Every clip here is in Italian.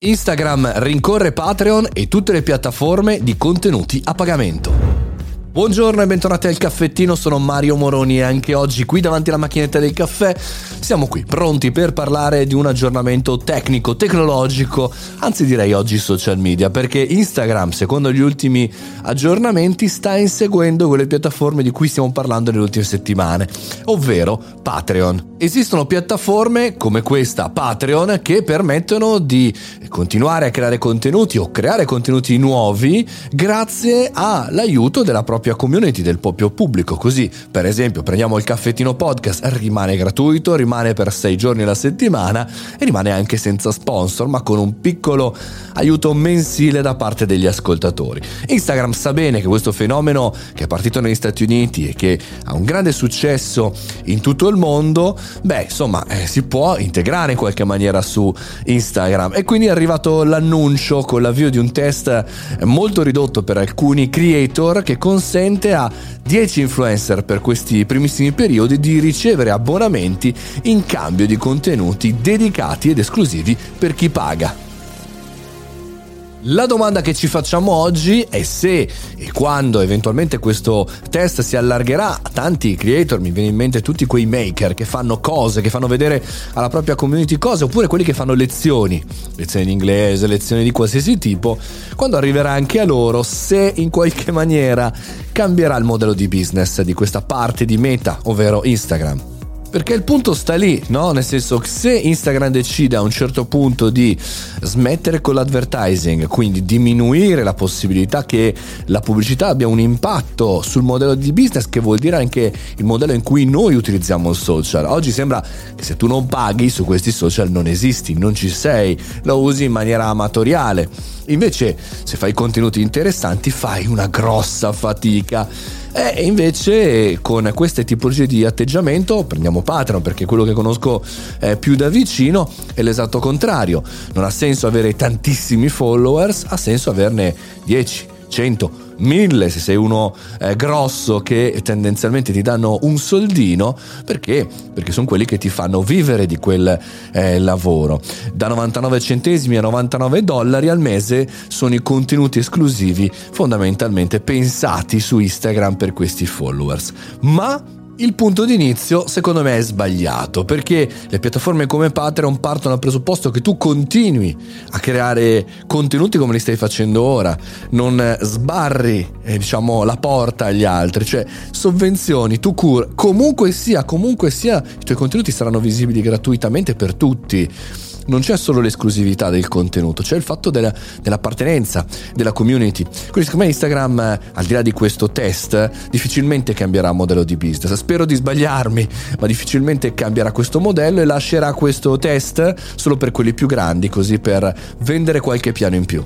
Instagram rincorre Patreon e tutte le piattaforme di contenuti a pagamento. Buongiorno e bentornati al caffettino, sono Mario Moroni e anche oggi qui davanti alla macchinetta del caffè siamo qui pronti per parlare di un aggiornamento tecnico, tecnologico, anzi direi oggi social media, perché Instagram, secondo gli ultimi aggiornamenti, sta inseguendo quelle piattaforme di cui stiamo parlando nelle ultime settimane, ovvero Patreon. Esistono piattaforme come questa Patreon che permettono di continuare a creare contenuti o creare contenuti nuovi grazie all'aiuto della propria propria community, del proprio pubblico. Così, per esempio, prendiamo il caffettino podcast, rimane gratuito, rimane per sei giorni alla settimana e rimane anche senza sponsor, ma con un piccolo aiuto mensile da parte degli ascoltatori. Instagram sa bene che questo fenomeno che è partito negli Stati Uniti e che ha un grande successo in tutto il mondo, beh, insomma, eh, si può integrare in qualche maniera su Instagram e quindi è arrivato l'annuncio con l'avvio di un test molto ridotto per alcuni creator che consente consente a 10 influencer per questi primissimi periodi di ricevere abbonamenti in cambio di contenuti dedicati ed esclusivi per chi paga. La domanda che ci facciamo oggi è se e quando eventualmente questo test si allargherà a tanti creator, mi viene in mente tutti quei maker che fanno cose, che fanno vedere alla propria community cose, oppure quelli che fanno lezioni, lezioni in inglese, lezioni di qualsiasi tipo, quando arriverà anche a loro, se in qualche maniera cambierà il modello di business di questa parte di meta, ovvero Instagram. Perché il punto sta lì, no? Nel senso che se Instagram decide a un certo punto di smettere con l'advertising, quindi diminuire la possibilità che la pubblicità abbia un impatto sul modello di business, che vuol dire anche il modello in cui noi utilizziamo il social. Oggi sembra che se tu non paghi su questi social non esisti, non ci sei, lo usi in maniera amatoriale. Invece se fai contenuti interessanti fai una grossa fatica e invece con queste tipologie di atteggiamento, prendiamo Patreon perché quello che conosco eh, più da vicino è l'esatto contrario. Non ha senso avere tantissimi followers, ha senso averne 10, 100 1000 se sei uno eh, grosso che tendenzialmente ti danno un soldino perché? Perché sono quelli che ti fanno vivere di quel eh, lavoro. Da 99 centesimi a 99 dollari al mese sono i contenuti esclusivi fondamentalmente pensati su Instagram per questi followers. Ma il punto di inizio secondo me è sbagliato perché le piattaforme come Patreon partono dal presupposto che tu continui a creare contenuti come li stai facendo ora, non sbarri eh, diciamo la porta agli altri, cioè sovvenzioni, tu cura, comunque sia, comunque sia, i tuoi contenuti saranno visibili gratuitamente per tutti non c'è solo l'esclusività del contenuto, c'è il fatto della, dell'appartenenza, della community. Quindi secondo me Instagram, al di là di questo test, difficilmente cambierà modello di business. Spero di sbagliarmi, ma difficilmente cambierà questo modello e lascerà questo test solo per quelli più grandi, così per vendere qualche piano in più.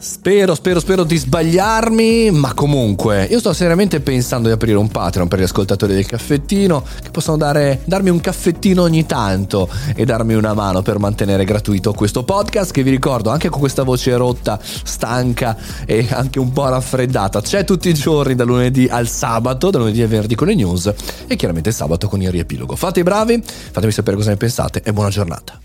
Spero, spero, spero di sbagliarmi, ma comunque io sto seriamente pensando di aprire un Patreon per gli ascoltatori del caffettino che possono dare, darmi un caffettino ogni tanto e darmi una mano per mantenere gratuito questo podcast che vi ricordo anche con questa voce rotta, stanca e anche un po' raffreddata. C'è tutti i giorni da lunedì al sabato, da lunedì a venerdì con le news e chiaramente sabato con il riepilogo. Fate i bravi, fatemi sapere cosa ne pensate e buona giornata.